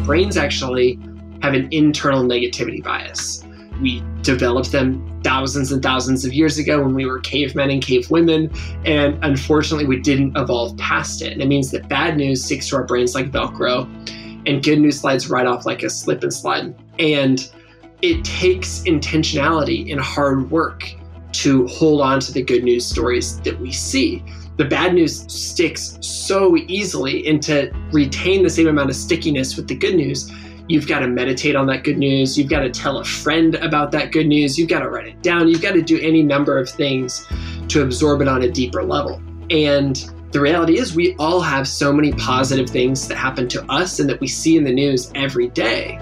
brains actually have an internal negativity bias. We developed them thousands and thousands of years ago when we were cavemen and cave women, and unfortunately, we didn't evolve past it. And it means that bad news sticks to our brains like Velcro, and good news slides right off like a slip and slide. And it takes intentionality and hard work to hold on to the good news stories that we see. The bad news sticks so easily, and to retain the same amount of stickiness with the good news, you've got to meditate on that good news. You've got to tell a friend about that good news. You've got to write it down. You've got to do any number of things to absorb it on a deeper level. And the reality is, we all have so many positive things that happen to us and that we see in the news every day.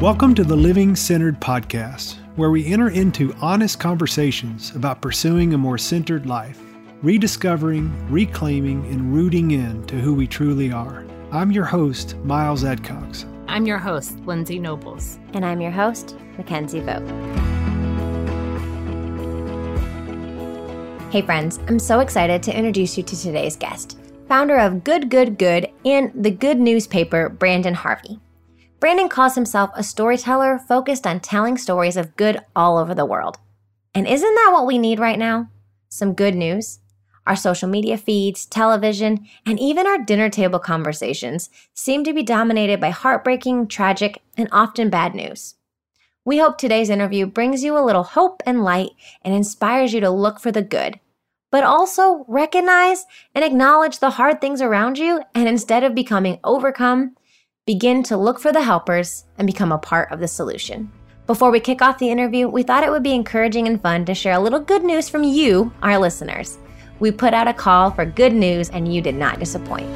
Welcome to the Living Centered Podcast, where we enter into honest conversations about pursuing a more centered life, rediscovering, reclaiming, and rooting in to who we truly are. I'm your host, Miles Adcox. I'm your host, Lindsey Nobles. And I'm your host, Mackenzie Vogt. Hey, friends, I'm so excited to introduce you to today's guest, founder of Good, Good, Good and the Good newspaper, Branden Harvey. Branden calls himself a storyteller focused on telling stories of good all over the world. And isn't that what we need right now? Some good news. Our social media feeds, television, and even our dinner table conversations seem to be dominated by heartbreaking, tragic, and often bad news. We hope today's interview brings you a little hope and light and inspires you to look for the good, but also recognize and acknowledge the hard things around you and instead of becoming overcome, begin to look for the helpers and become a part of the solution. Before we kick off the interview, we thought it would be encouraging and fun to share a little good news from you, our listeners. We put out a call for good news and you did not disappoint.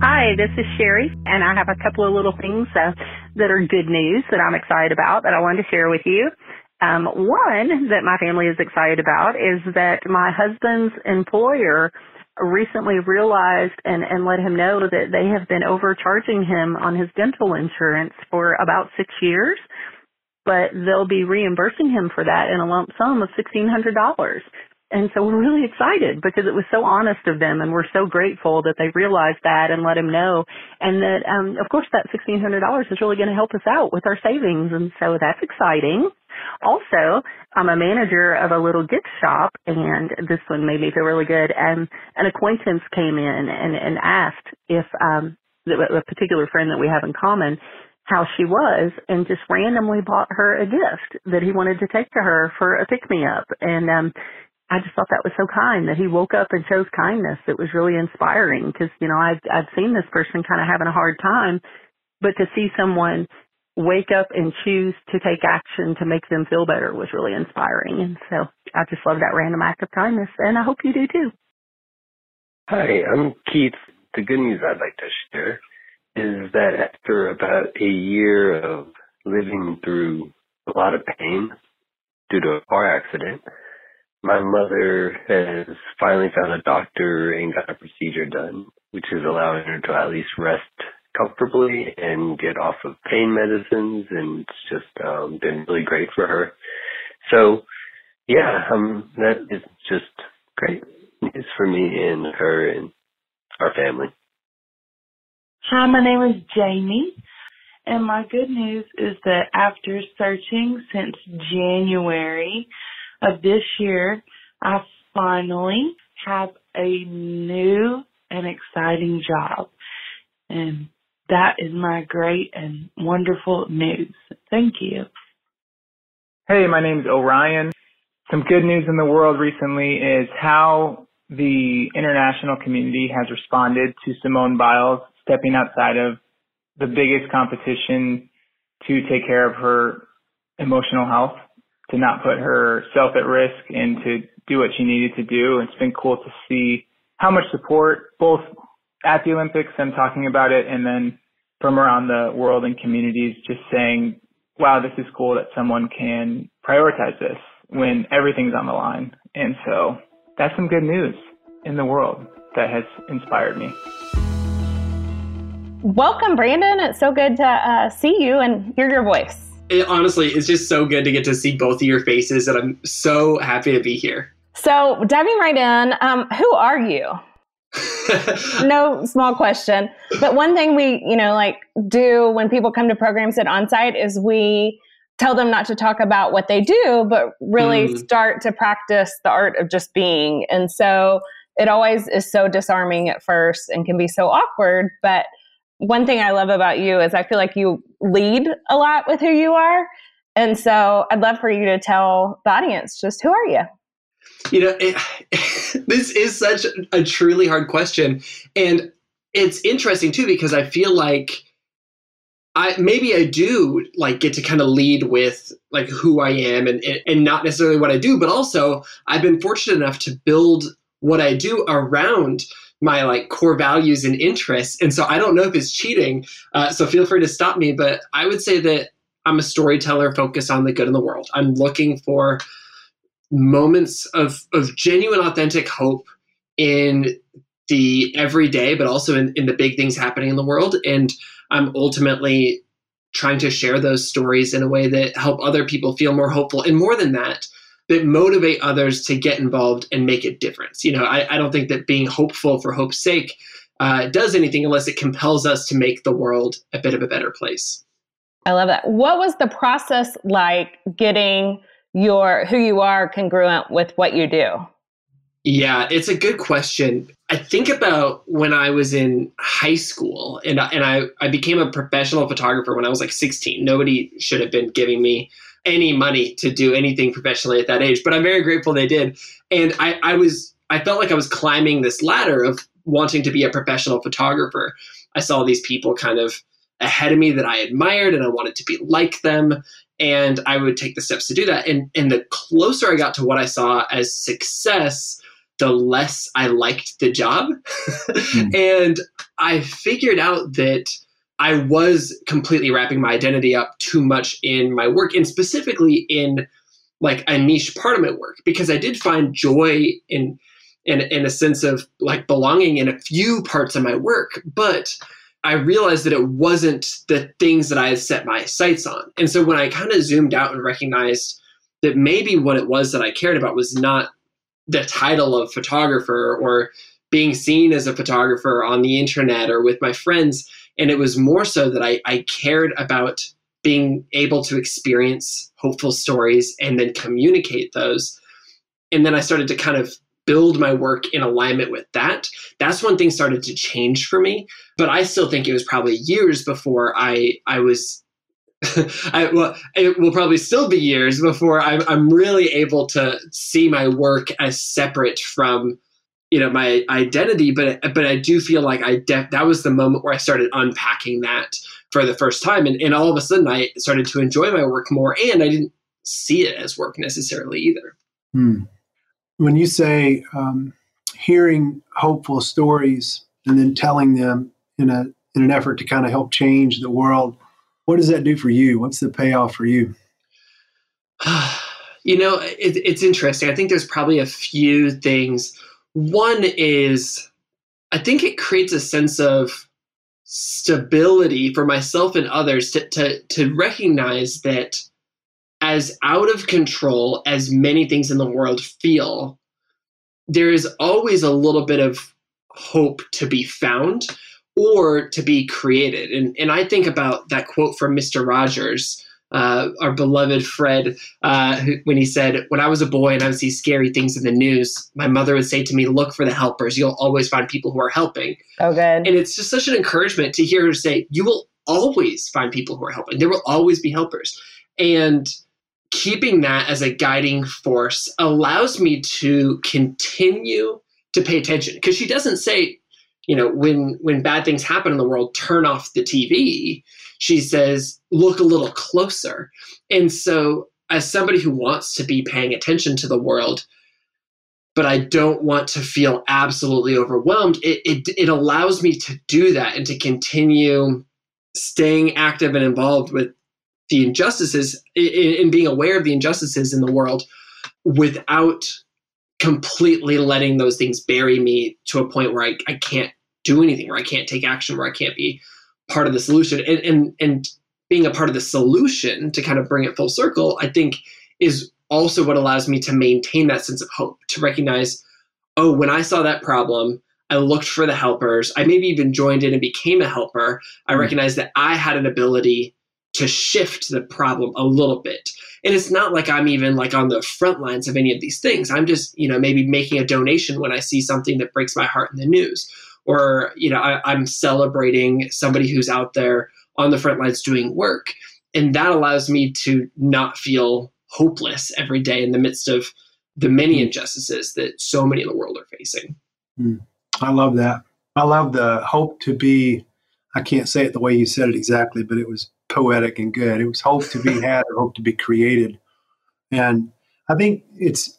Hi, this is Sherry, and I have a couple of little things uh, that are good news that I'm excited about that I wanted to share with you. Um, one that my family is excited about is that my husband's employer recently realized and, and let him know that they have been overcharging him on his dental insurance for about six years, but they'll be reimbursing him for that in a lump sum of $1,600. And so we're really excited because it was so honest of them and we're so grateful that they realized that and let him know. And that, um, of course, that $1,600 is really going to help us out with our savings. And so that's exciting. Also, I'm a manager of a little gift shop, and this one made me feel really good. And an acquaintance came in and, and asked if um, a particular friend that we have in common how she was and just randomly bought her a gift that he wanted to take to her for a pick me up and um I just thought that was so kind that he woke up and shows kindness. It was really inspiring because, you know, I've, I've seen this person kind of having a hard time, but to see someone wake up and choose to take action to make them feel better was really inspiring. And so I just love that random act of kindness, and I hope you do too. Hi, I'm Keith. The good news I'd like to share is that after about a year of living through a lot of pain due to a car accident, my mother has finally found a doctor and got a procedure done, which is allowing her to at least rest comfortably and get off of pain medicines and it's just um been really great for her. So yeah, um that is just great news for me and her and our family. Hi, my name is Jamie and my good news is that after searching since January of this year, I finally have a new and exciting job. And that is my great and wonderful news. Thank you. Hey, my name is Orion. Some good news in the world recently is how the international community has responded to Simone Biles stepping outside of the biggest competition to take care of her emotional health, to not put herself at risk and to do what she needed to do. It's been cool to see how much support both at the Olympics, and talking about it, and then from around the world and communities just saying, wow, this is cool that someone can prioritize this when everything's on the line. And so that's some good news in the world that has inspired me. Welcome, Branden. It's so good to uh, see you and hear your voice. It, honestly, it's just so good to get to see both of your faces, and I'm so happy to be here. So, diving right in, um, who are you? No small question. But one thing we, you know, like do when people come to programs at onsite is we tell them not to talk about what they do, but really mm. start to practice the art of just being. And so it always is so disarming at first and can be so awkward. But one thing I love about you is I feel like you lead a lot with who you are. And so I'd love for you to tell the audience just who are you? You know, it, this is such a truly hard question. And it's interesting too, because I feel like I maybe I do like get to kind of lead with like who I am and, and not necessarily what I do, but also I've been fortunate enough to build what I do around my like core values and interests. And so I don't know if it's cheating. Uh, so feel free to stop me. But I would say that I'm a storyteller focused on the good in the world. I'm looking for moments of of genuine, authentic hope in the everyday, but also in, in the big things happening in the world. And I'm ultimately trying to share those stories in a way that help other people feel more hopeful. And more than that, that motivate others to get involved and make a difference. You know, I, I don't think that being hopeful for hope's sake uh, does anything unless it compels us to make the world a bit of a better place. I love that. What was the process like getting your who you are congruent with what you do? Yeah, it's a good question. I think about when I was in high school and, and I, I became a professional photographer when I was like 16. Nobody should have been giving me any money to do anything professionally at that age, but I'm very grateful they did. And I, I was I felt like I was climbing this ladder of wanting to be a professional photographer. I saw these people kind of ahead of me that I admired and I wanted to be like them. And I would take the steps to do that. And and the closer I got to what I saw as success, the less I liked the job. mm. And I figured out that I was completely wrapping my identity up too much in my work and specifically in like a niche part of my work because I did find joy in in, in a sense of like belonging in a few parts of my work, but I realized that it wasn't the things that I had set my sights on. And so when I kind of zoomed out and recognized that maybe what it was that I cared about was not the title of photographer or being seen as a photographer on the internet or with my friends, and it was more so that I, I cared about being able to experience hopeful stories and then communicate those. And then I started to kind of build my work in alignment with that. That's when things started to change for me. But I still think it was probably years before I I was I, well, it will probably still be years before I'm, I'm really able to see my work as separate from you know my identity but but i do feel like i de- that was the moment where i started unpacking that for the first time and, and all of a sudden i started to enjoy my work more and i didn't see it as work necessarily either hmm. When you say um, hearing hopeful stories and then telling them in a in an effort to kind of help change the world what does that do for you? What's the payoff for you? You know it, it's interesting. I think there's probably a few things. One is I think it creates a sense of stability for myself and others to, to, to recognize that as out of control as many things in the world feel, there is always a little bit of hope to be found or to be created. And, and I think about that quote from Mr. Rogers uh, our beloved Fred, uh, who, when he said, When I was a boy and I would see scary things in the news, my mother would say to me, Look for the helpers. You'll always find people who are helping. Oh, good. And it's just such an encouragement to hear her say, You will always find people who are helping. There will always be helpers. And keeping that as a guiding force allows me to continue to pay attention because she doesn't say you know when when bad things happen in the world turn off the tv she says, look a little closer. And so, as somebody who wants to be paying attention to the world, but I don't want to feel absolutely overwhelmed, it, it, it allows me to do that and to continue staying active and involved with the injustices and being aware of the injustices in the world without completely letting those things bury me to a point where I, I can't do anything, where I can't take action, where I can't be part of the solution and, and and being a part of the solution to kind of bring it full circle i think is also what allows me to maintain that sense of hope to recognize oh when i saw that problem I looked for the helpers. I maybe even joined in and became a helper. I mm-hmm. recognized that I had an ability to shift the problem a little bit. And it's not like I'm even like on the front lines of any of these things. I'm just, you know, maybe making a donation when I see something that breaks my heart in the news. Or, you know, I, I'm celebrating somebody who's out there on the front lines doing work. And that allows me to not feel hopeless every day in the midst of the many hmm. injustices that so many in the world are facing. Mm. I love that. I love the hope to be, I can't say it the way you said it exactly, but it was poetic and good. It was hope to be had or hope to be created. And I think it's,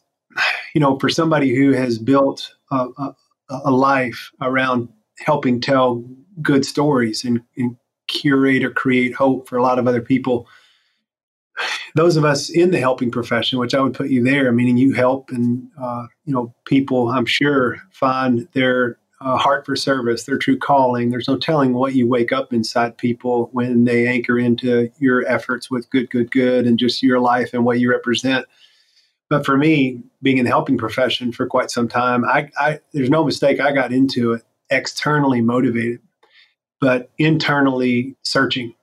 you know, for somebody who has built a, a, a life around helping tell good stories and, and curate or create hope for a lot of other people, those of us in the helping profession, which I would put you there, meaning you help and, uh, you know, people, I'm sure, find their uh, heart for service, their true calling. There's no telling what you wake up inside people when they anchor into your efforts with good, good, good, and just your life and what you represent. But for me, being in the helping profession for quite some time, I, I there's no mistake I got into it externally motivated, but internally searching.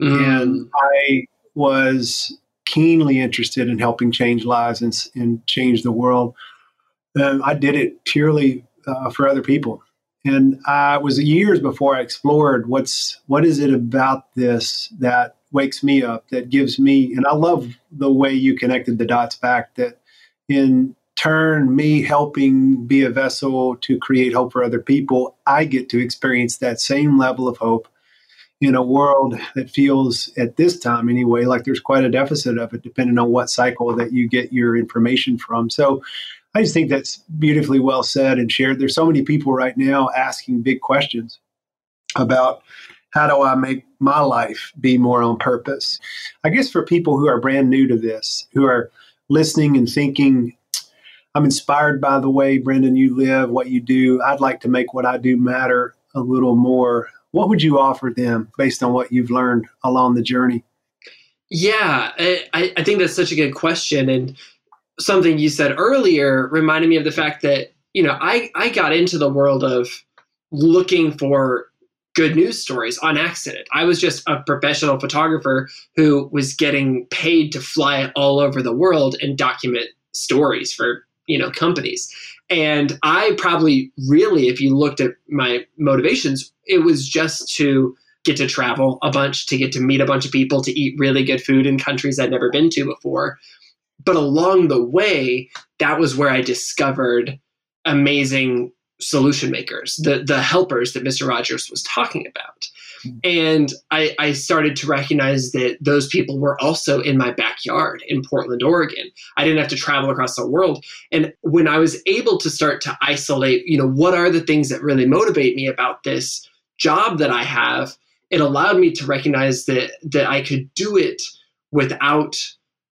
Mm. And I was keenly interested in helping change lives and, and change the world. Um, I did it purely uh, for other people, and it was years before I explored what's what is it about this that wakes me up, that gives me, and I love the way you connected the dots back. That in turn, me helping be a vessel to create hope for other people, I get to experience that same level of hope in a world that feels at this time anyway like there's quite a deficit of it depending on what cycle that you get your information from so i just think that's beautifully well said and shared there's so many people right now asking big questions about how do i make my life be more on purpose i guess for people who are brand new to this who are listening and thinking i'm inspired by the way brendan you live what you do i'd like to make what i do matter a little more what would you offer them based on what you've learned along the journey? Yeah, I, I think that's such a good question. And something you said earlier reminded me of the fact that, you know, I, I got into the world of looking for good news stories on accident. I was just a professional photographer who was getting paid to fly all over the world and document stories for, you know, companies. And I probably really, if you looked at my motivations, it was just to get to travel a bunch, to get to meet a bunch of people, to eat really good food in countries I'd never been to before. But along the way, that was where I discovered amazing solution makers, the the helpers that Mr. Rogers was talking about. And I, I started to recognize that those people were also in my backyard in Portland, Oregon. I didn't have to travel across the world. And when I was able to start to isolate, you know, what are the things that really motivate me about this job that I have, it allowed me to recognize that that I could do it without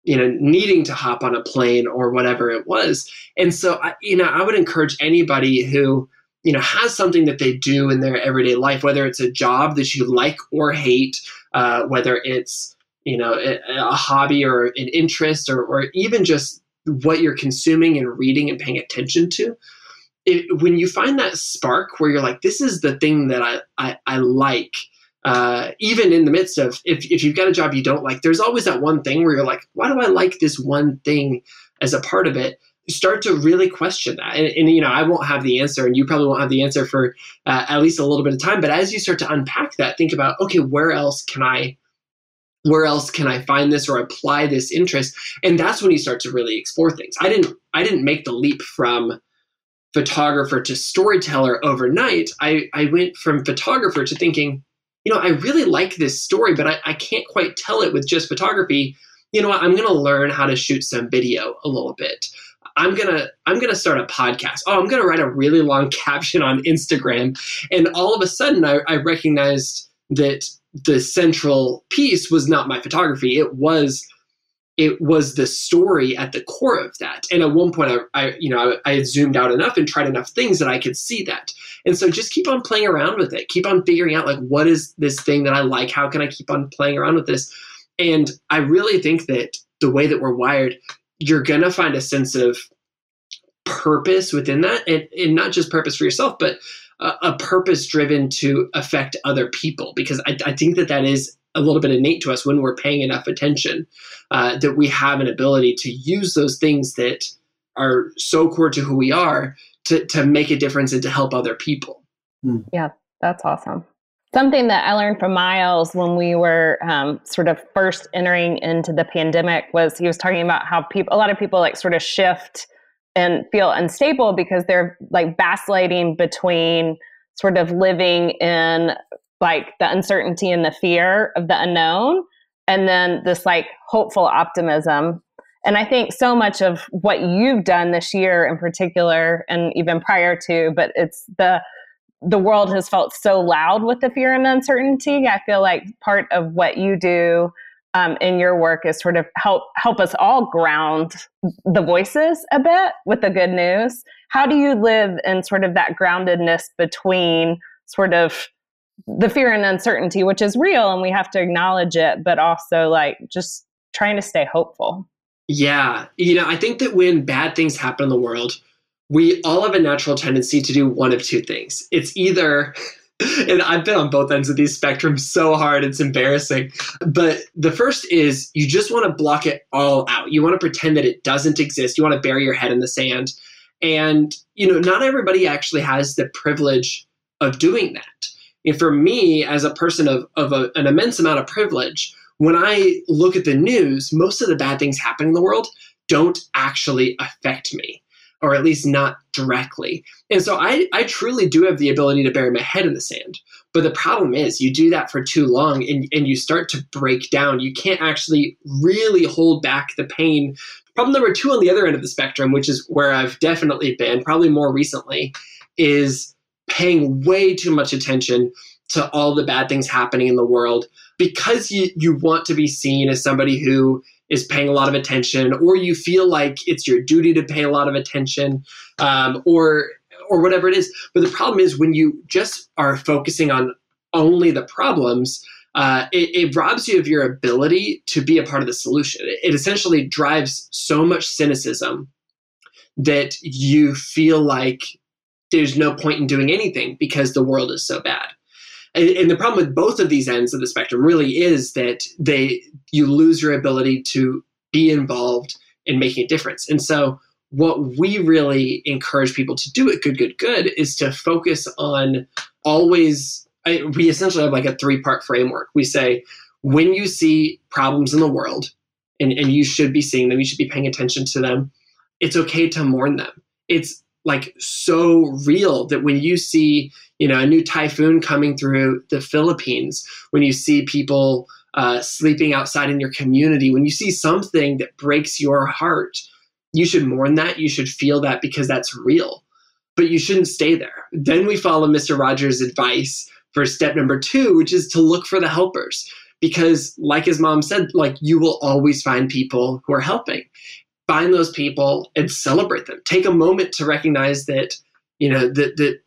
you know needing to hop on a plane or whatever it was. And so I, you know i would encourage anybody who you know has something that they do in their everyday life whether it's a job that you like or hate uh, whether it's you know a, a, hobby or an interest or, or even just what you're consuming and reading and paying attention to it, when you find that spark where you're like this is the thing that i i, I like uh, even in the midst of if, if you've got a job you don't like there's always that one thing where you're like why do i like this one thing as a part of it start to really question that. And, and, you know, I won't have the answer, and you probably won't have the answer for uh, at least a little bit of time. But as you start to unpack that, think about okay, where else can I? Where else can I find this or apply this interest? And that's when you start to really explore things. I didn't. I didn't make the leap from photographer to storyteller overnight. I, I went from photographer to thinking, you know, I really like this story, but I, I can't quite tell it with just photography. You know what? I'm going to learn how to shoot some video a little bit. I'm gonna I'm gonna start a podcast. Oh, I'm gonna write a really long caption on Instagram, and all of a sudden I, I recognized that the central piece was not my photography. It was it was the story at the core of that. And at one point, I, I you know I, I had zoomed out enough and tried enough things that I could see that. And so just keep on playing around with it. Keep on figuring out like what is this thing that I like? How can I keep on playing around with this? And I really think that the way that we're wired, you're to find a sense of purpose within that and, and not just purpose for yourself but a, a purpose driven to affect other people because I, I, think that that is a little bit innate to us when we're paying enough attention uh, that we have an ability to use those things that are so core to who we are to, to make a difference and to help other people hmm. yeah that's awesome Something that I learned from Miles when we were um, sort of first entering into the pandemic was he was talking about how people, a lot of people like sort of shift and feel unstable because they're like vacillating between sort of living in like the uncertainty and the fear of the unknown and then this like hopeful optimism and i think so much of what you've done this year in particular and even prior to but it's the the world has felt so loud with the fear and uncertainty. I feel like part of what you do um, in your work is sort of help help us all ground the voices a bit with the good news. How do you live in sort of that groundedness between sort of the fear and uncertainty, which is real and we have to acknowledge it, but also like just trying to stay hopeful? Yeah, you know, I think that when bad things happen in the world, we all have a natural tendency to do one of two things. It's either and I've been on both ends of these spectrums so hard, it's embarrassing. But the first is you just want to block it all out. You want to pretend that it doesn't exist. You want to bury your head in the sand. And, you know, not everybody actually has the privilege of doing that. And for me, as a person of, of a, an immense amount of privilege, when I look at the news, most of the bad things happening in the world don't actually affect me or at least not directly. And so I, I truly do have the ability to bury my head in the sand. But the problem is, you do that for too long and, and you start to break down. You can't actually really hold back the pain. Problem number two on the other end of the spectrum, which is where I've definitely been, probably more recently, is paying way too much attention to all the bad things happening in the world because you, you want to be seen as somebody who is paying a lot of attention, or you feel like it's your duty to pay a lot of attention, um, or or whatever it is. But the problem is when you just are focusing on only the problems, uh, it, it, robs you of your ability to be a part of the solution. It, it essentially drives so much cynicism that you feel like there's no point in doing anything because the world is so bad and, and the problem with both of these ends of the spectrum really is that they you lose your ability to be involved in making a difference. And so what we really encourage people to do at Good Good Good is to focus on always I, we essentially have like a three part framework. We say when you see problems in the world and, and you should be seeing them, you should be paying attention to them, it's okay to mourn them. It's like so real that when you see you know a new typhoon coming through the philippines when you see people uh, sleeping outside in your community when you see something that breaks your heart you should mourn that you should feel that because that's real. But you shouldn't stay there. Then we follow mr rogers advice for step number two which is to look for the helpers. Because like his mom said like you will always find people who are helping find those people and celebrate them. Take a moment to recognize that, you know, that, that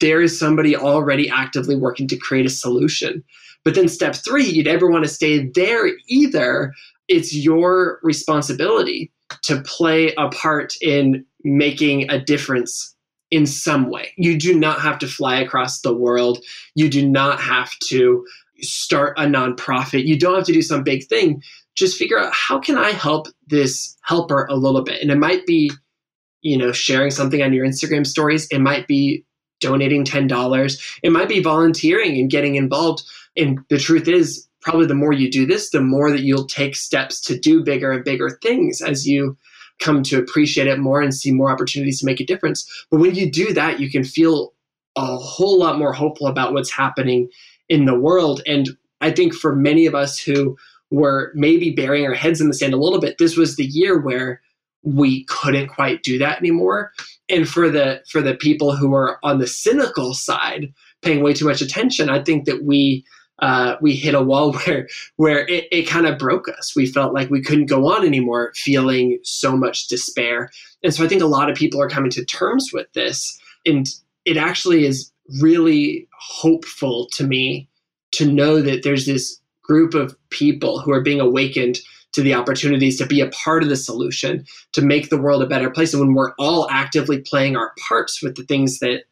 there is somebody already actively working to create a solution. But then step three, you never want to stay there either. It's your responsibility to play a part in making a difference in some way. You do not have to fly across the world. You do not have to start a nonprofit. You don't have to do some big thing just figure out how can I help this helper a little bit. And it might be, you know, sharing something on your Instagram stories. It might be donating $10. It might be volunteering and getting involved. And the truth is, probably the more you do this, the more that you'll take steps to do bigger and bigger things as you come to appreciate it more and see more opportunities to make a difference. But when you do that, you can feel a whole lot more hopeful about what's happening in the world. And I think for many of us who were maybe burying our heads in the sand a little bit. This was the year where we couldn't quite do that anymore. And for the for the people who are on the cynical side, paying way too much attention, I think that we uh, we hit a wall where where it, it kind of broke us. We felt like we couldn't go on anymore, feeling so much despair. And so I think a lot of people are coming to terms with this, and it actually is really hopeful to me to know that there's this group of people who are being awakened to the opportunities to be a part of the solution, to make the world a better place. And when we're all actively playing our parts with the things that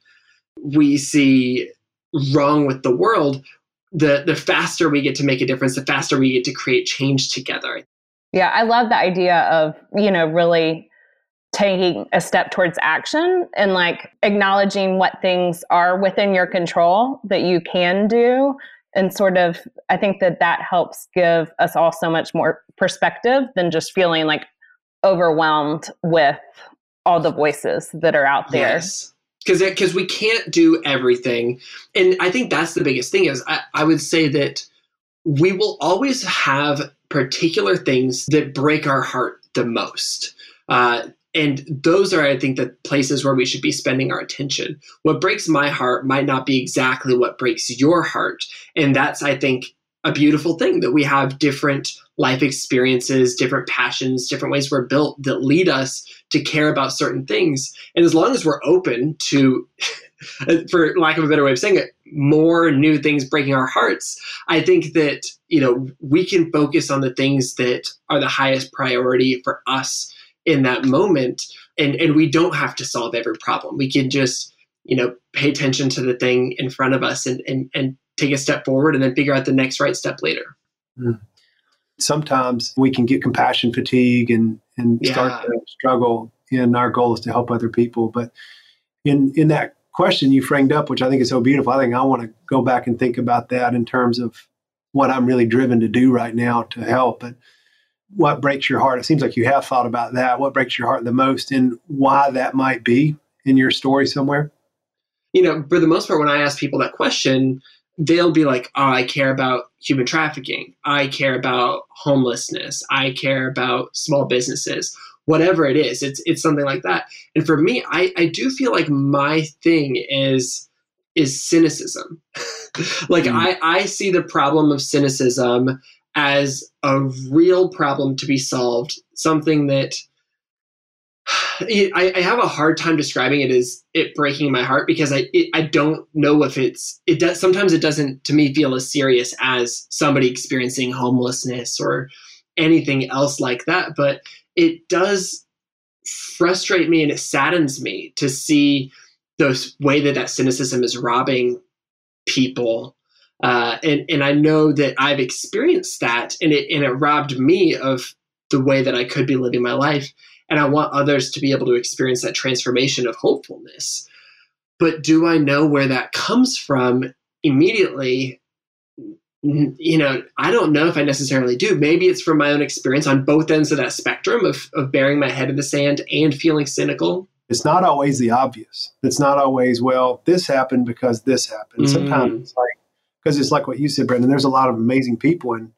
we see wrong with the world, the the faster we get to make a difference, the faster we get to create change together. Yeah, I love the idea of, you know, really taking a step towards action and like acknowledging what things are within your control that you can do and sort of i think that that helps give us all so much more perspective than just feeling like overwhelmed with all the voices that are out there. Yes. Because because we can't do everything. And i think that's the biggest thing is I, I would say that we will always have particular things that break our heart the most. Uh, and those are i think the places where we should be spending our attention. What breaks my heart might not be exactly what breaks your heart. And that's i think a beautiful thing that we have different life experiences different passions different ways we're built that lead us to care about certain things. And as long as we're open to for lack of a better way of saying it more new things breaking our hearts i think that you know we can focus on the things that are the highest priority for us in that moment and and we don't have to solve every problem we can just you know pay attention to the thing in front of us and and, and take a step forward and then figure out the next right step later mm. sometimes we can get compassion fatigue and and yeah. start to struggle and our goal is to help other people but in in that question you framed up which i think is so beautiful i think i want to go back and think about that in terms of what i'm really driven to do right now to help but what breaks your heart? It seems like you have thought about that. What breaks your heart the most and why that might be in your story somewhere? You know, for the most part, when I ask people that question, they'll be like, oh, I care about human trafficking. I care about homelessness. I care about small businesses. Whatever it is, it's it's something like that. And for me, I, I do feel like my thing is is cynicism. like mm. I, I see the problem of cynicism as a real problem to be solved, something that I, I, have a hard time describing it as it breaking my heart because I it, I don't know if it's it does sometimes it doesn't to me feel as serious as somebody experiencing homelessness or anything else like that but it does frustrate me and it saddens me to see the way that that cynicism is robbing people uh, and and I know that I've experienced that, and it and it robbed me of the way that I could be living my life. And I want others to be able to experience that transformation of hopefulness. But do I know where that comes from immediately? You know, I don't know if I necessarily do. Maybe it's from my own experience on both ends of that spectrum of, of burying my head in the sand and feeling cynical. It's not always the obvious. It's not always, well, this happened because this happened. Mm. Sometimes it's like, because it's like what you said, Brendan. There's a lot of amazing people and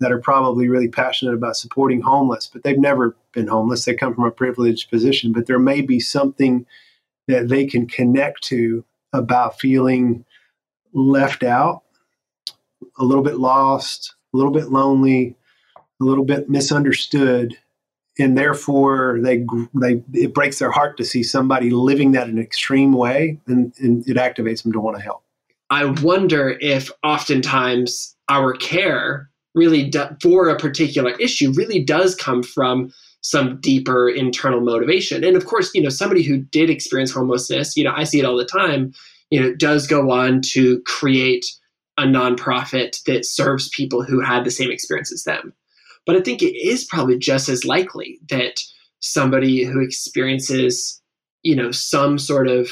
that are probably really passionate about supporting homeless, but they've never been homeless. They come from a privileged position, but there may be something that they can connect to about feeling left out, a little bit lost, a little bit lonely, a little bit misunderstood, and therefore they they it breaks their heart to see somebody living that in an extreme way, and, and it activates them to want to help. I wonder if oftentimes our care really do, for a particular issue really does come from some deeper internal motivation. And of course, you know, somebody who did experience homelessness, you know, I see it all the time, you know, does go on to create a nonprofit that serves people who had the same experience as them. But I think it is probably just as likely that somebody who experiences, you know, some sort of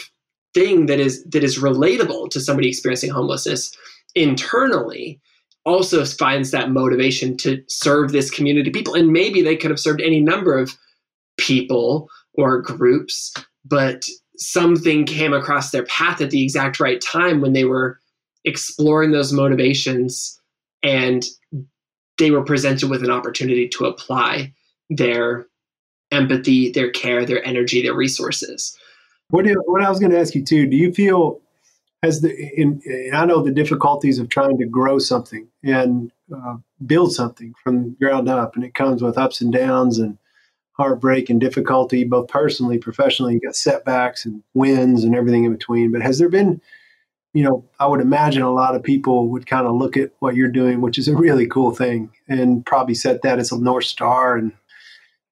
thing that is that is relatable to somebody experiencing homelessness internally also finds that motivation to serve this community people. And maybe they could have served any number of people or groups but something came across their path at the exact right time when they were exploring those motivations and they were presented with an opportunity to apply their empathy their care their energy their resources what, do, what I was going to ask you too, do you feel as the in, I know the difficulties of trying to grow something and uh, build something from ground up, and it comes with ups and downs and heartbreak and difficulty, both personally, professionally. You got setbacks and wins and everything in between. But has there been you know, I would imagine a lot of people would kind of look at what you're doing, which is a really cool thing, and probably set that as a north star. And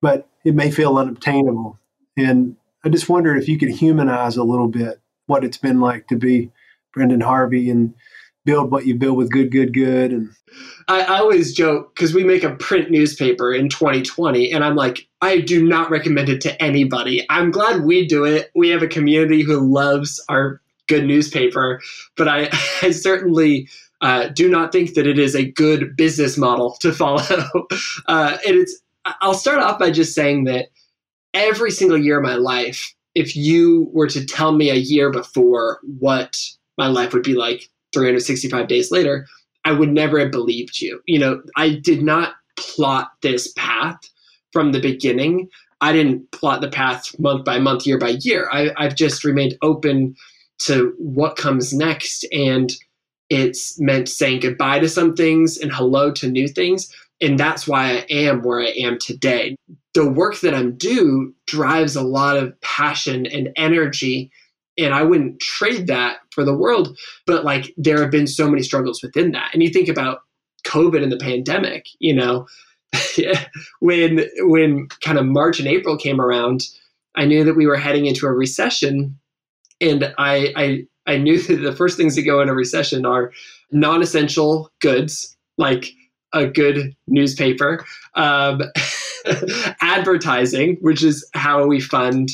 but it may feel unobtainable. And I just wonder if you could humanize a little bit what it's been like to be Brendan Harvey and build what you build with good, good, good. And I, I always joke because we make a print newspaper in 2020, and I'm like, I do not recommend it to anybody. I'm glad we do it. We have a community who loves our good newspaper, but I, I certainly uh, do not think that it is a good business model to follow. uh, and it's, I'll start off by just saying that every single year of my life, if you were to tell me a year before what my life would be like 365 days later, I would never have believed you. You know, I did not plot this path from the beginning. I didn't plot the path month by month, year by year. I, I've just remained open to what comes next. And it's meant saying goodbye to some things and hello to new things. And that's why I am where I am today. The work that I'm do drives a lot of passion and energy. And I wouldn't trade that for the world. But like there have been so many struggles within that. And you think about COVID and the pandemic, you know, when when kind of March and April came around, I knew that we were heading into a recession and I, I I knew that the first things that go in a recession are non-essential goods like a good newspaper, um, advertising, which is how we fund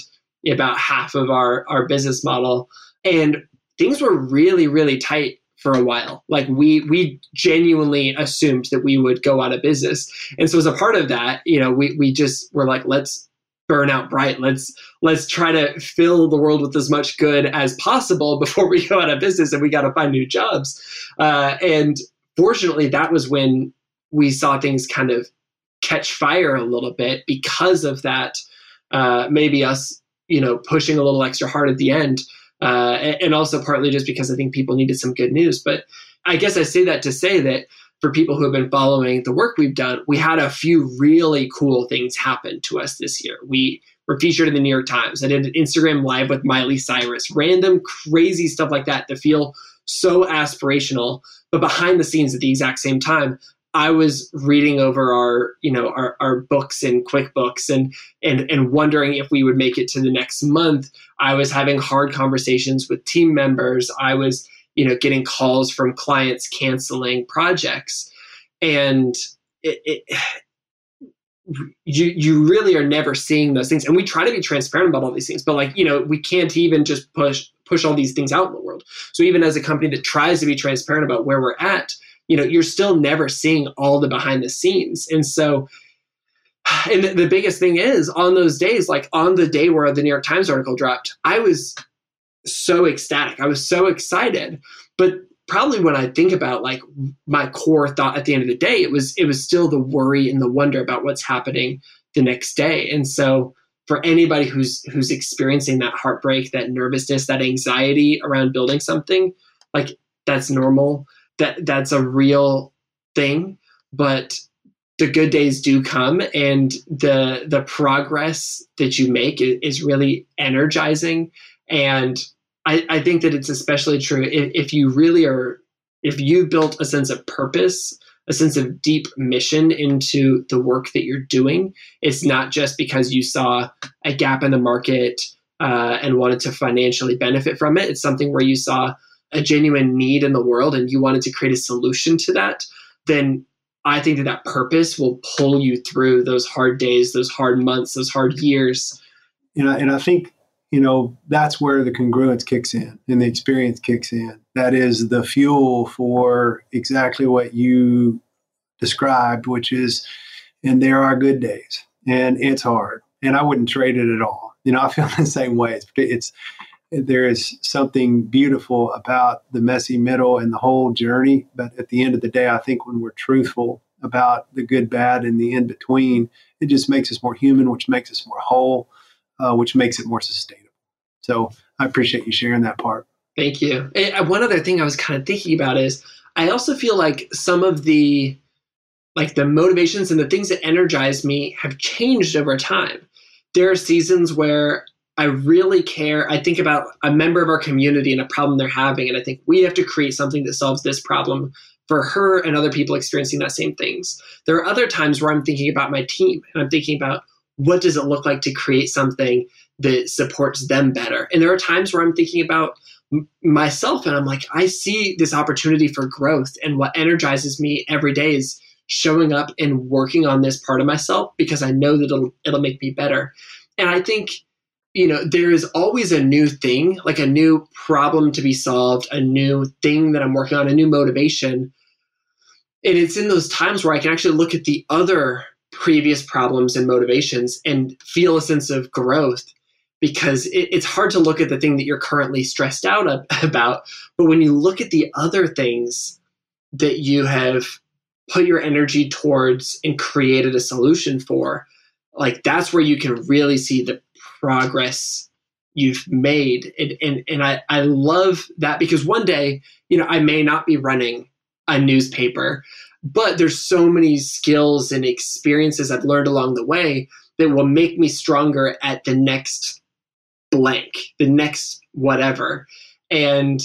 about half of our our business model, and things were really really tight for a while. Like we we genuinely assumed that we would go out of business, and so as a part of that, you know, we we just were like, let's burn out bright. Let's let's try to fill the world with as much good as possible before we go out of business and we got to find new jobs. Uh, and fortunately, that was when we saw things kind of catch fire a little bit because of that. Uh, maybe us, you know, pushing a little extra hard at the end, uh, and also partly just because I think people needed some good news. But I guess I say that to say that for people who have been following the work we've done, we had a few really cool things happen to us this year. We were featured in the New York Times. I did an Instagram live with Miley Cyrus, random crazy stuff like that to feel so aspirational. But behind the scenes at the exact same time, I was reading over our, you know, our, our books in QuickBooks and and and wondering if we would make it to the next month. I was having hard conversations with team members. I was you know getting calls from clients canceling projects and it, it, you you really are never seeing those things and we try to be transparent about all these things but like you know we can't even just push push all these things out in the world so even as a company that tries to be transparent about where we're at you know you're still never seeing all the behind the scenes and so and the, biggest thing is on those days like on the day where the new york times article dropped i was so ecstatic. I was so excited. But probably when I think about like my core thought at the end of the day, it was it was still the worry and the wonder about what's happening the next day. And so for anybody who's who's experiencing that heartbreak, that nervousness, that anxiety around building something, like that's normal. That that's a real thing. But the good days do come and the the progress that you make is, really energizing and I, I think that it's especially true if, if you really are, if you built a sense of purpose, a sense of deep mission into the work that you're doing. It's not just because you saw a gap in the market uh, and wanted to financially benefit from it. It's something where you saw a genuine need in the world and you wanted to create a solution to that. Then I think that that purpose will pull you through those hard days, those hard months, those hard years. You know, and I think you know, that's where the congruence kicks in and the experience kicks in. That is the fuel for exactly what you described, which is, and there are good days and it's hard. And I wouldn't trade it at all. You know, I feel the same way. It's, it's there is something beautiful about the messy middle and the whole journey. But at the end of the day, I think when we're truthful about the good, bad, and the in between, it just makes us more human, which makes us more whole uh, which makes it more sustainable. So I appreciate you sharing that part. Thank you. And uh, one other thing I was kind of thinking about is I also feel like some of the like the motivations and the things that energize me have changed over time. There are seasons where I really care. I think about a member of our community and a problem they're having, and I think we have to create something that solves this problem for her and other people experiencing that same things. There are other times where I'm thinking about my team and I'm thinking about what does it look like to create something that supports them better. And there are times where I'm thinking about myself and I'm like, I see this opportunity for growth. And what energizes me every day is showing up and working on this part of myself because I know that it'll, it'll make me better. And I think, you know, there is always a new thing, like a new problem to be solved, a new thing that I'm working on, a new motivation. And it's in those times where I can actually look at the other previous problems and motivations and feel a sense of growth because it, it's hard to look at the thing that you're currently stressed out about. But when you look at the other things that you have put your energy towards and created a solution for, like that's where you can really see the progress you've made. And, and, and I, I love that because one day, you know, I may not be running a newspaper, but there's so many skills and experiences I've learned along the way that will make me stronger at the next blank, the next whatever. And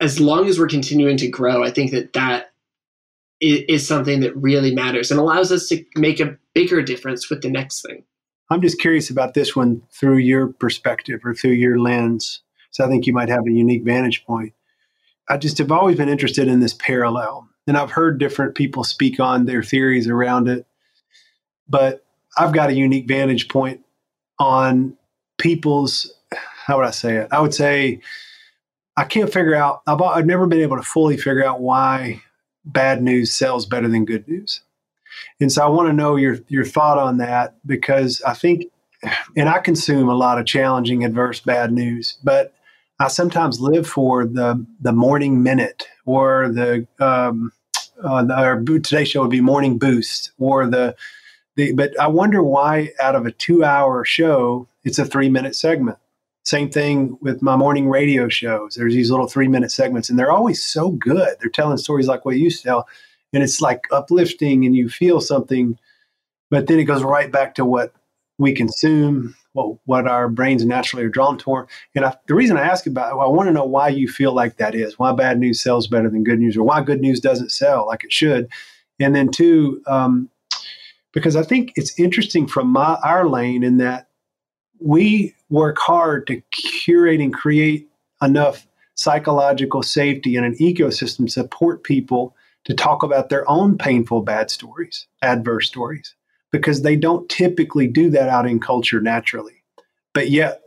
as long as we're continuing to grow, I think that that is something that really matters and allows us to make a bigger difference with the next thing. I'm just curious about this one through your perspective or through your lens. So I think you might have a unique vantage point. I just have always been interested in this parallel. And I've heard different people speak on their theories around it. But I've got a unique vantage point on people's how would I say it? I would say I can't figure out. I've, I've never been able to fully figure out why bad news sells better than good news, and so I want to know your your thought on that because I think, and I consume a lot of challenging, adverse, bad news, but I sometimes live for the the morning minute or the um, uh, the, or today's show would be morning boost or the the, but I wonder why out of a two hour show it's a three minute segment. Same thing with my morning radio shows. There's these little three minute segments, and they're always so good. They're telling stories like what you tell, and it's like uplifting, and you feel something. But then it goes right back to what we consume, what, what our brains naturally are drawn toward. And I, the reason I ask about, well, I want to know why you feel like that is, why bad news sells better than good news, or why good news doesn't sell like it should. And then two, um, because I think it's interesting from my our lane in that we work hard to curate and create enough psychological safety and an ecosystem to support people to talk about their own painful bad stories, adverse stories, because they don't typically do that out in culture naturally. But yet,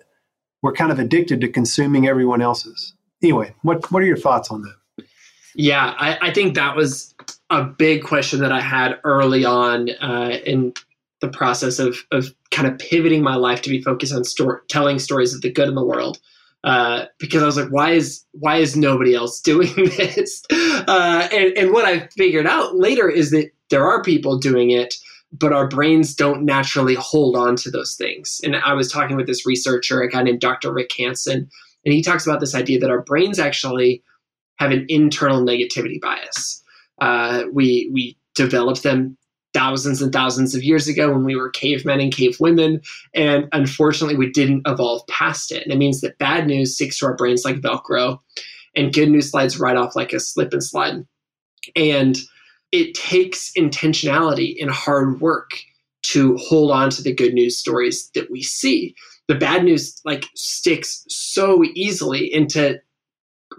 we're kind of addicted to consuming everyone else's. Anyway, what what are your thoughts on that? Yeah, I, I think that was a big question that I had early on uh, in the process of of kind of pivoting my life to be focused on story, telling stories of the good in the world. Uh, because I was like, why is why is nobody else doing this? Uh, and, and what I figured out later is that there are people doing it, but our brains don't naturally hold on to those things. And I was talking with this researcher, a guy named Dr. Rick Hanson, and he talks about this idea that our brains actually have an internal negativity bias. Uh, we we developed them thousands and thousands of years ago when we were cavemen and cave women. And unfortunately, we didn't evolve past it. And it means that bad news sticks to our brains like Velcro, and good news slides right off like a slip and slide. And it takes intentionality and hard work to hold on to the good news stories that we see. The bad news like sticks so easily and to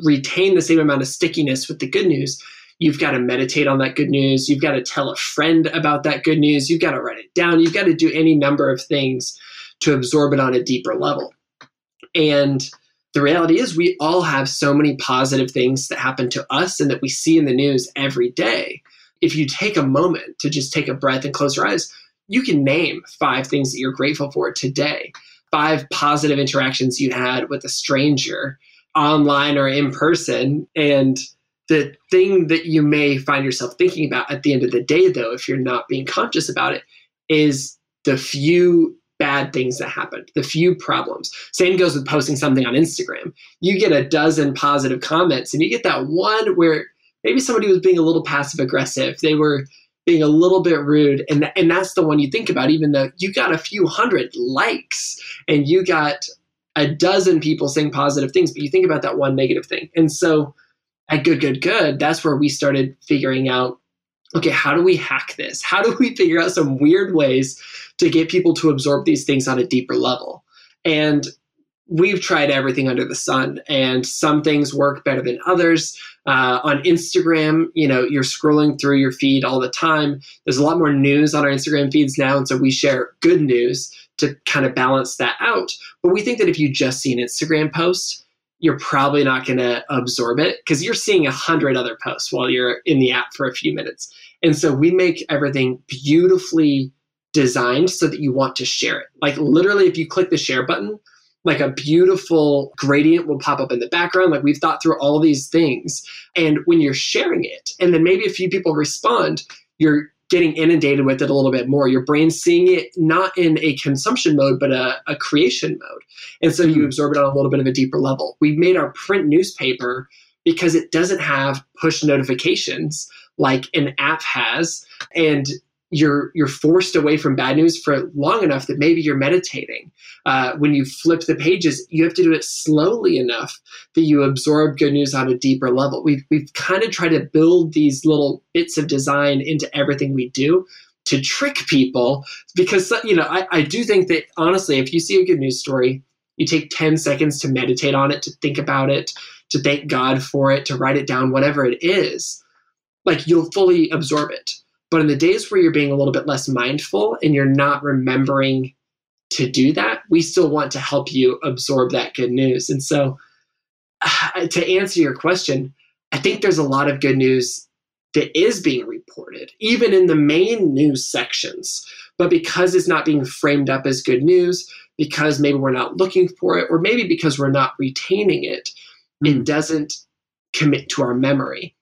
retain the same amount of stickiness with the good news You've got to meditate on that good news. You've got to tell a friend about that good news. You've got to write it down. You've got to do any number of things to absorb it on a deeper level. And the reality is, we all have so many positive things that happen to us and that we see in the news every day. If you take a moment to just take a breath and close your eyes, you can name five things that you're grateful for today, five positive interactions you had with a stranger online or in person. And the thing that you may find yourself thinking about at the end of the day, though, if you're not being conscious about it, is the few bad things that happened, the few problems. Same goes with posting something on Instagram. You get a dozen positive comments, and you get that one where maybe somebody was being a little passive aggressive. They were being a little bit rude, and and that's the one you think about. Even though you got a few hundred likes and you got a dozen people saying positive things, but you think about that one negative thing. And so at Good, Good, Good, that's where we started figuring out okay, how do we hack this? How do we figure out some weird ways to get people to absorb these things on a deeper level? And we've tried everything under the sun, and some things work better than others. Uh, on Instagram, you know, you're scrolling through your feed all the time. There's a lot more news on our Instagram feeds now, and so we share good news to kind of balance that out. But we think that if you just see an Instagram post, you're probably not going to absorb it because you're seeing a hundred other posts while you're in the app for a few minutes. And so we make everything beautifully designed so that you want to share it. Like literally, if you click the share button, like a beautiful gradient will pop up in the background. Like we've thought through all these things. And when you're sharing it, and then maybe a few people respond, you're getting inundated with it a little bit more. Your brain's seeing it not in a consumption mode, but a, a creation mode. And so you hmm. absorb it on a little bit of a deeper level. We made our print newspaper because it doesn't have push notifications like an app has. And you're you're forced away from bad news for long enough that maybe you're meditating. Uh, when you flip the pages, you have to do it slowly enough that you absorb good news on a deeper level. We've we've kind of tried to build these little bits of design into everything we do to trick people because you know I, I do think that honestly, if you see a good news story, you take 10 seconds to meditate on it, to think about it, to thank God for it, to write it down, whatever it is, like you'll fully absorb it but in the days where you're being a little bit less mindful and you're not remembering to do that, we still want to help you absorb that good news. And so, to answer your question, I think there's a lot of good news that is being reported, even in the main news sections. But because it's not being framed up as good news, because maybe we're not looking for it, or maybe because we're not retaining it, mm. it doesn't commit to our memory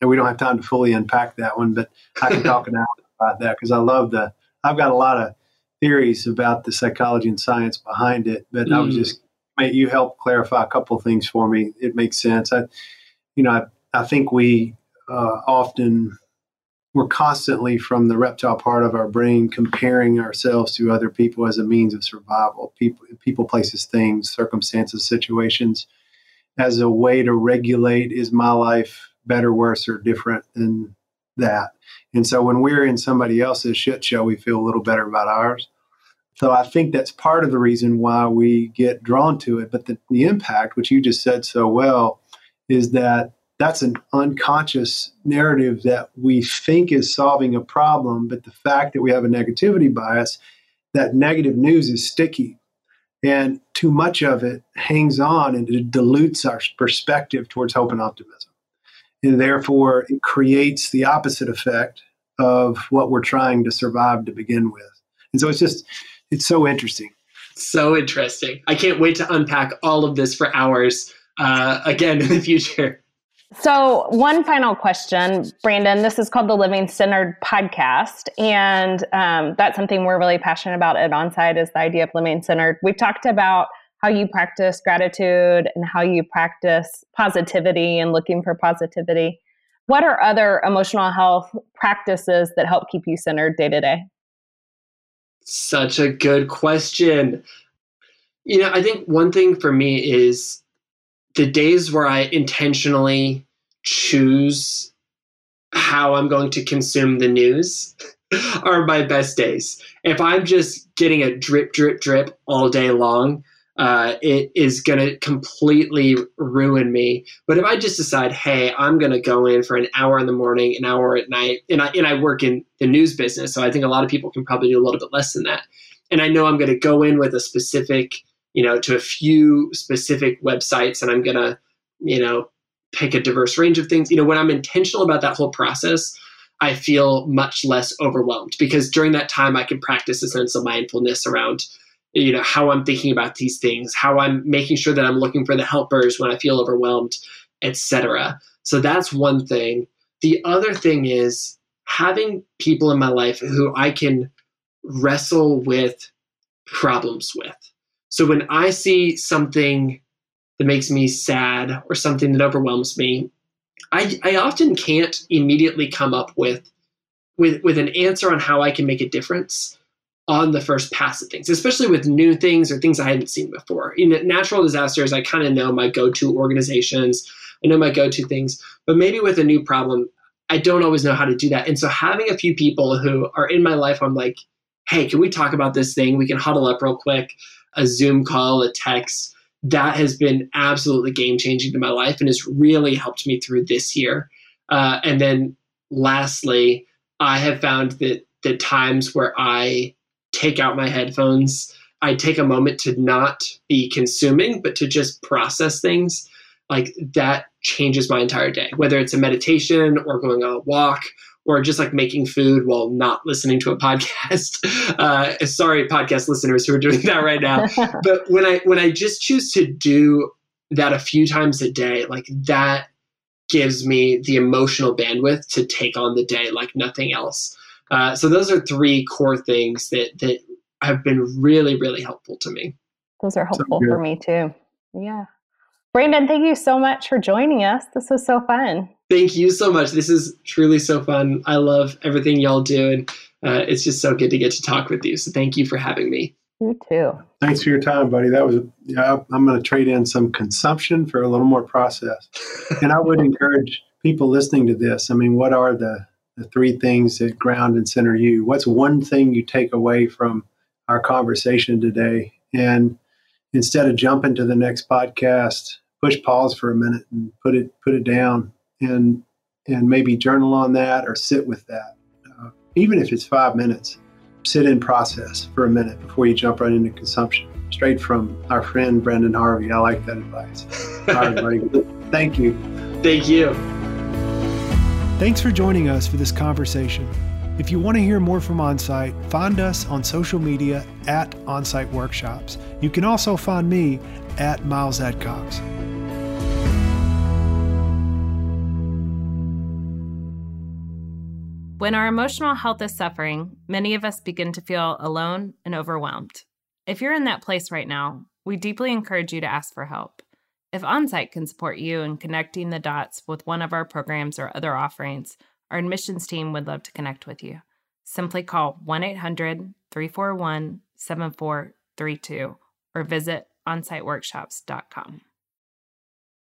and we don't have time to fully unpack that one, but I can talk an hour about that because I love the. I've got a lot of theories about the psychology and science behind it, but mm. I was mm. just you help clarify a couple of things for me. It makes sense. I, you know, I, I think we uh, often we're constantly from the reptile part of our brain comparing ourselves to other people as a means of survival. People, people, places, things, circumstances, situations, as a way to regulate: is my life better, worse, or different than that. And so when we're in somebody else's shit show, we feel a little better about ours. So I think that's part of the reason why we get drawn to it. But the, the impact, which you just said so well, is that that's an unconscious narrative that we think is solving a problem. But the fact that we have a negativity bias, that negative news is sticky. And too much of it hangs on and it dilutes our perspective towards hope and optimism and therefore it creates the opposite effect of what we're trying to survive to begin with. And so it's just it's so interesting. So interesting. I can't wait to unpack all of this for hours uh, again in the future. So, one final question, Branden. This is called the Living Centered Podcast, and um, that's something we're really passionate about at Onsite is the idea of living centered. We've talked about how you practice gratitude and how you practice positivity and looking for positivity. What are other emotional health practices that help keep you centered day to day? Such a good question. You know, I think one thing for me is the days where I intentionally choose how I'm going to consume the news are my best days. If I'm just getting a drip, drip, drip all day long, uh, it is going to completely ruin me. But if I just decide, hey, I'm going to go in for an hour in the morning, an hour at night, and I and I work in the news business, so I think a lot of people can probably do a little bit less than that. And I know I'm going to go in with a specific, you know, to a few specific websites, and I'm going to, you know, pick a diverse range of things. You know, when I'm intentional about that whole process. I feel much less overwhelmed because during that time I can practice a sense of mindfulness around you know how i'm thinking about these things how i'm making sure that i'm looking for the helpers when i feel overwhelmed etc so that's one thing. The other thing is having people in my life who i can wrestle with problems with. So when i see something that makes me sad or something that overwhelms me i, I often can't immediately come up with with with an answer on how i can make a difference on the first pass of things, especially with new things or things I hadn't seen before. In natural disasters, I kind of know my go to organizations, I know my go to things, but maybe with a new problem, I don't always know how to do that. And so having a few people who are in my life, I'm like, hey, can we talk about this thing? We can huddle up real quick, a Zoom call, a text. That has been absolutely game changing to my life and has really helped me through this year. Uh, and then lastly, I have found that the times where I take out my headphones, I take a moment to not be consuming, but to just process things, like that changes my entire day, whether it's a meditation or going on a walk or just like making food while not listening to a podcast. Uh, sorry, podcast listeners who are doing that right now. but when I when I just choose to do that a few times a day, like that gives me the emotional bandwidth to take on the day like nothing else. Uh, so those are three core things that that have been really really helpful to me. Those are helpful for me too. Yeah. Branden, thank you so much for joining us. This was so fun. Thank you so much. This is truly so fun. I love everything y'all do, and uh, it's just so good to get to talk with you. So thank you for having me. You too. Thanks for your time, buddy. That was yeah. I'm going to trade in some consumption for a little more process, and I would encourage people listening to this. I mean, what are the the three things that ground and center you? What's one thing you take away from our conversation today? And instead of jumping to the next podcast, push pause for a minute and put it put it down and and maybe journal on that or sit with that. Uh, even if it's five minutes, sit in process for a minute before you jump right into consumption. Straight from our friend Branden Harvey. I like that advice. All right, buddy. Thank you. Thank you. Thanks for joining us for this conversation. If you want to hear more from OnSite, find us on social media at OnSite Workshops. You can also find me at Miles Adcox. When our emotional health is suffering, many of us begin to feel alone and overwhelmed. If you're in that place right now, we deeply encourage you to ask for help. If OnSite can support you in connecting the dots with one of our programs or other offerings, our admissions team would love to connect with you. Simply call 1 800 341 7432 or visit onsiteworkshops.com.